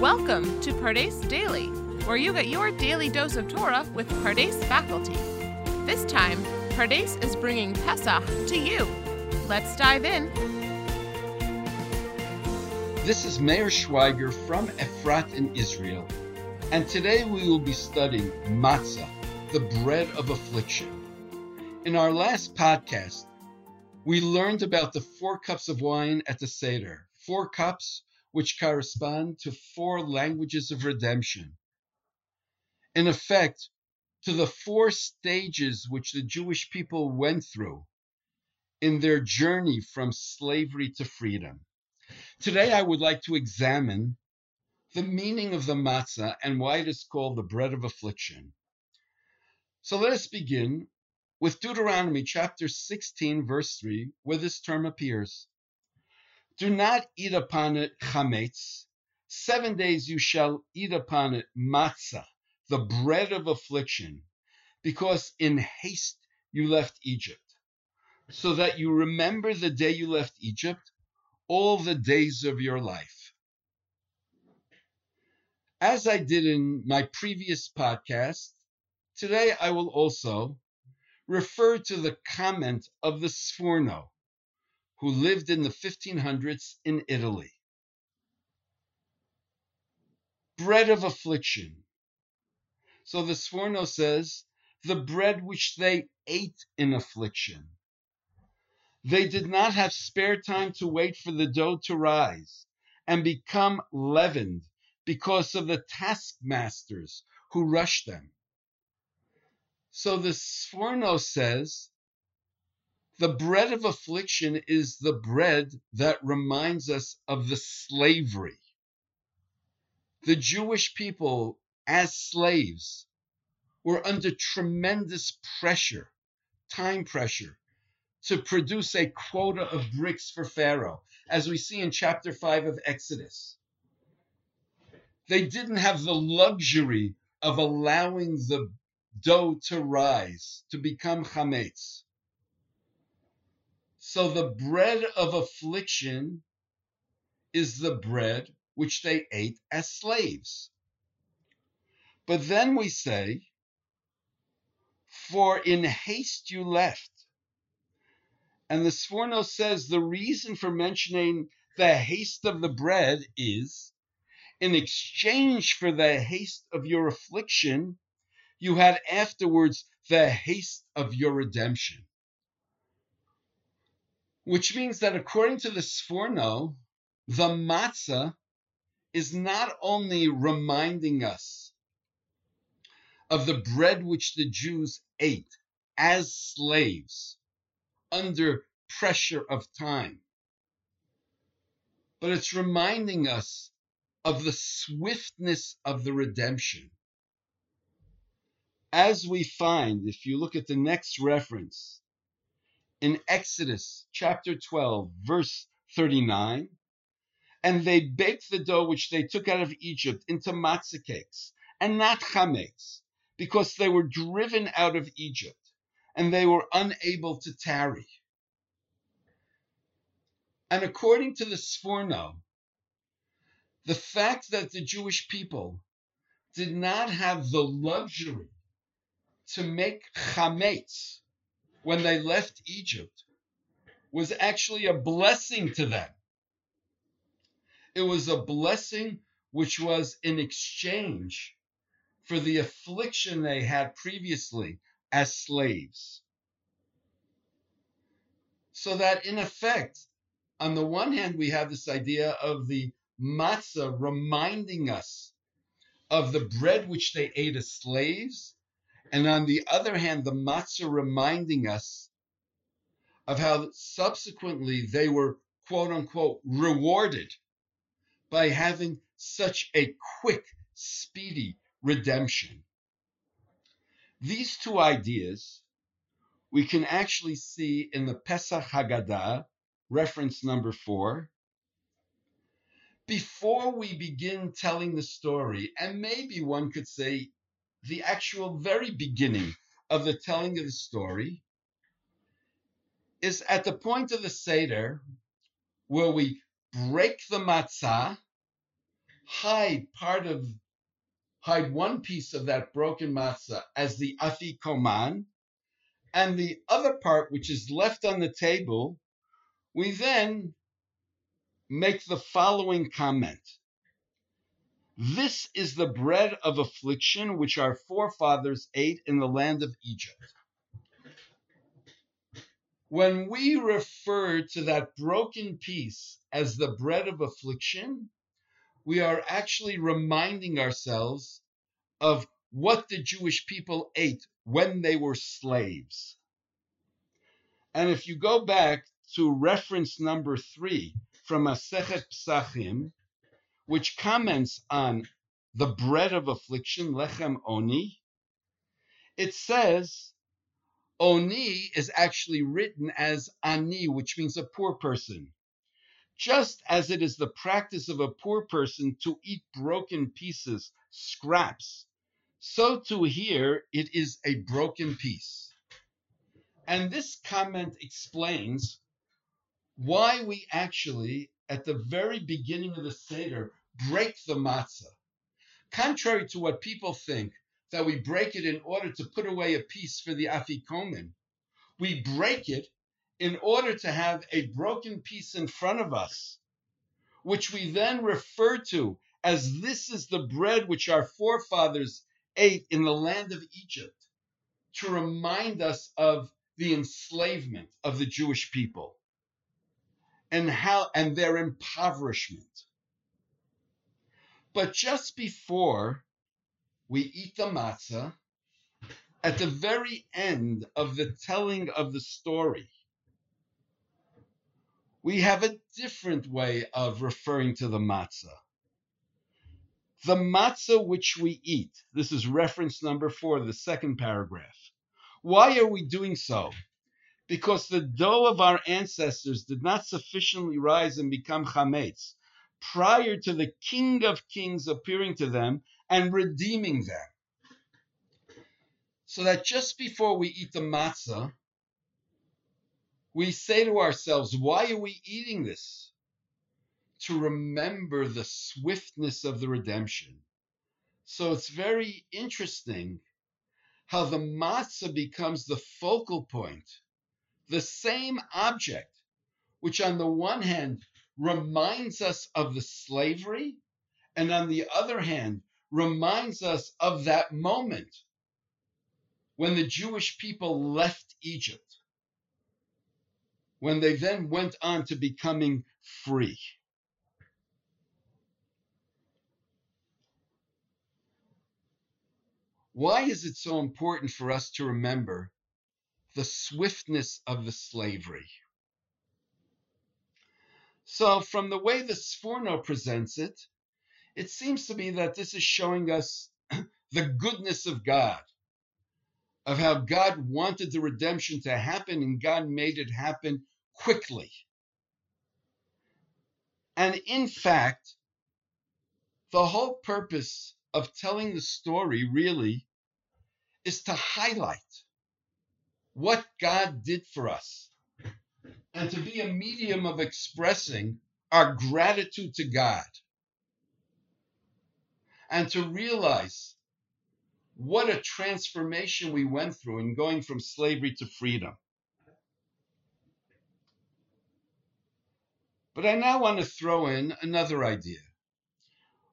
Welcome to Pardes Daily, where you get your daily dose of Torah with Pardes faculty. This time, Pardes is bringing Pesach to you. Let's dive in. This is Meir Schweiger from Efrat in Israel, and today we will be studying matzah, the bread of affliction. In our last podcast, we learned about the four cups of wine at the Seder, four cups which correspond to four languages of redemption. In effect, to the four stages which the Jewish people went through in their journey from slavery to freedom. Today, I would like to examine the meaning of the matzah and why it is called the bread of affliction. So let us begin with Deuteronomy chapter 16, verse 3, where this term appears. Do not eat upon it chametz. Seven days you shall eat upon it matzah, the bread of affliction, because in haste you left Egypt, so that you remember the day you left Egypt all the days of your life. As I did in my previous podcast, today I will also refer to the comment of the Sforno, who lived in the 1500s in Italy. Bread of affliction. So the Sforno says, the bread which they ate in affliction. They did not have spare time to wait for the dough to rise and become leavened because of the taskmasters who rushed them. So the Sforno says the bread of affliction is the bread that reminds us of the slavery. The Jewish people, as slaves, were under tremendous pressure, time pressure, to produce a quota of bricks for Pharaoh, as we see in chapter 5 of Exodus. They didn't have the luxury of allowing the dough to rise, to become chametz. So the bread of affliction is the bread which they ate as slaves. But then we say, For in haste you left. And the Sforno says the reason for mentioning the haste of the bread is in exchange for the haste of your affliction, you had afterwards the haste of your redemption which means that according to the Sforno, the matzah is not only reminding us of the bread which the Jews ate as slaves under pressure of time, but it's reminding us of the swiftness of the redemption. As we find, if you look at the next reference, in Exodus chapter 12, verse 39. And they baked the dough which they took out of Egypt into matzah cakes and not chametz, because they were driven out of Egypt and they were unable to tarry. And according to the Sforno, the fact that the Jewish people did not have the luxury to make chametz, when they left Egypt was actually a blessing to them. It was a blessing which was in exchange for the affliction they had previously as slaves. So that in effect, on the one hand, we have this idea of the matzah reminding us of the bread which they ate as slaves, and on the other hand, the matzah reminding us of how subsequently they were quote unquote rewarded by having such a quick, speedy redemption. These two ideas we can actually see in the Pesach Haggadah, reference number four. Before we begin telling the story, and maybe one could say the actual very beginning of the telling of the story is at the point of the Seder where we break the matzah, hide part of hide one piece of that broken matzah as the afikoman, and the other part which is left on the table, we then make the following comment. This is the bread of affliction which our forefathers ate in the land of Egypt. When we refer to that broken piece as the bread of affliction, we are actually reminding ourselves of what the Jewish people ate when they were slaves. And if you go back to reference number three from Masechet Psachim, which comments on the bread of affliction, lechem oni, it says Oni is actually written as ani, which means a poor person. Just as it is the practice of a poor person to eat broken pieces, scraps, so too here it is a broken piece. And this comment explains why we actually, at the very beginning of the Seder, break the matzah. Contrary to what people think, that we break it in order to put away a piece for the afikomen. We break it in order to have a broken piece in front of us, which we then refer to as this is the bread which our forefathers ate in the land of Egypt, to remind us of the enslavement of the Jewish people and how and their impoverishment. But just before we eat the matzah at the very end of the telling of the story. We have a different way of referring to the matzah. The matzah which we eat, this is reference number four, the second paragraph. Why are we doing so? Because the dough of our ancestors did not sufficiently rise and become chametz prior to the King of Kings appearing to them and redeeming them. So that just before we eat the matzah, we say to ourselves, why are we eating this? To remember the swiftness of the redemption. So it's very interesting how the matzah becomes the focal point, the same object, which on the one hand reminds us of the slavery, and on the other hand reminds us of that moment when the Jewish people left Egypt, when they then went on to becoming free. Why is it so important for us to remember the swiftness of the slavery? So, from the way the Sforno presents it, it seems to me that this is showing us the goodness of God, of how God wanted the redemption to happen and God made it happen quickly. And in fact, the whole purpose of telling the story really is to highlight what God did for us and to be a medium of expressing our gratitude to God and to realize what a transformation we went through in going from slavery to freedom. But I now want to throw in another idea,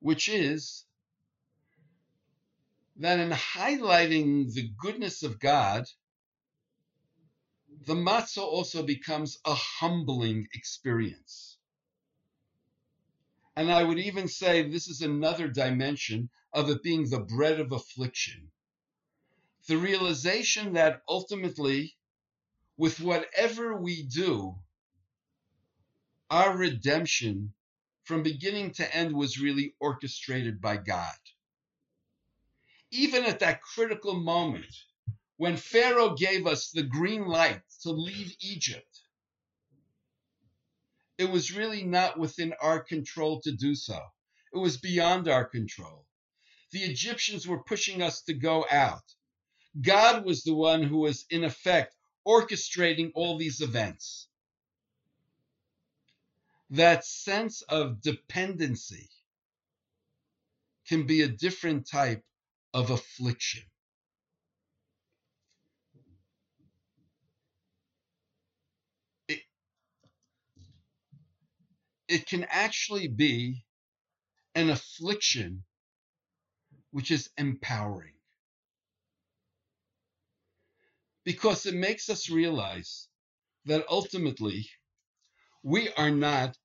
which is that in highlighting the goodness of God, the matzah also becomes a humbling experience. And I would even say this is another dimension of it being the bread of affliction. The realization that ultimately, with whatever we do, our redemption from beginning to end was really orchestrated by God. Even at that critical moment when Pharaoh gave us the green light to leave Egypt, it was really not within our control to do so. It was beyond our control. The Egyptians were pushing us to go out. God was the one who was, in effect, orchestrating all these events. That sense of dependency can be a different type of affliction. It can actually be an affliction which is empowering because it makes us realize that ultimately we are not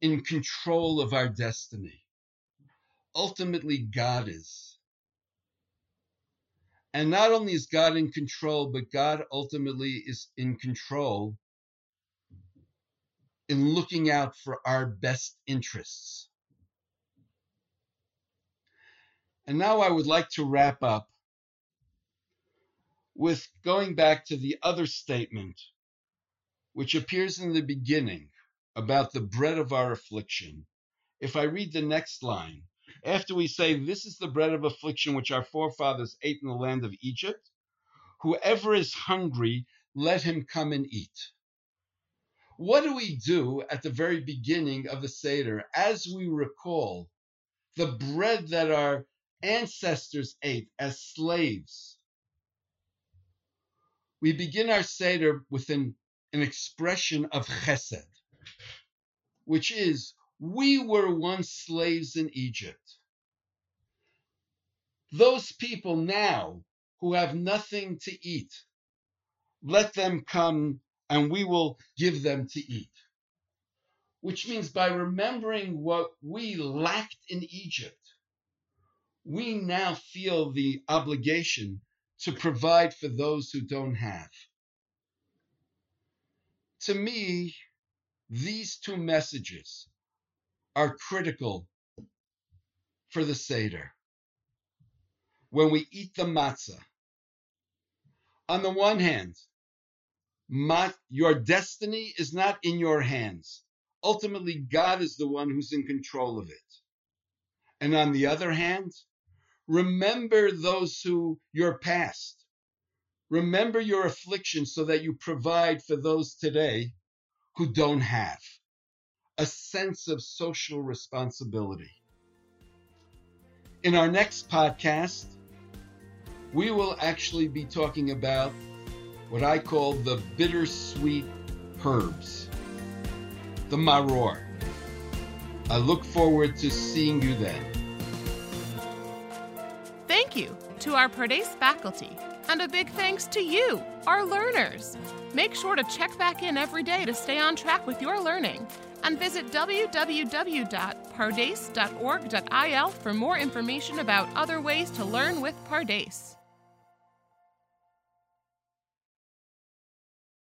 in control of our destiny. Ultimately, God is. And not only is God in control, but God ultimately is in control in looking out for our best interests. And now I would like to wrap up with going back to the other statement, which appears in the beginning about the bread of our affliction. If I read the next line, after we say, This is the bread of affliction which our forefathers ate in the land of Egypt, whoever is hungry, let him come and eat. What do we do at the very beginning of the Seder as we recall the bread that our ancestors ate as slaves? We begin our Seder with an, an expression of chesed, which is, we were once slaves in Egypt. Those people now who have nothing to eat, let them come and we will give them to eat. Which means by remembering what we lacked in Egypt, we now feel the obligation to provide for those who don't have. To me, these two messages are critical for the Seder. When we eat the matzah, on the one hand, your destiny is not in your hands. Ultimately, God is the one who's in control of it. And on the other hand, remember those who your past. Remember your affliction so that you provide for those today who don't have a sense of social responsibility. In our next podcast, we will actually be talking about what I call the bittersweet herbs, the maror. I look forward to seeing you then. Thank you to our Pardes faculty, and a big thanks to you, our learners. Make sure to check back in every day to stay on track with your learning and visit www.pardes.org.il for more information about other ways to learn with Pardes.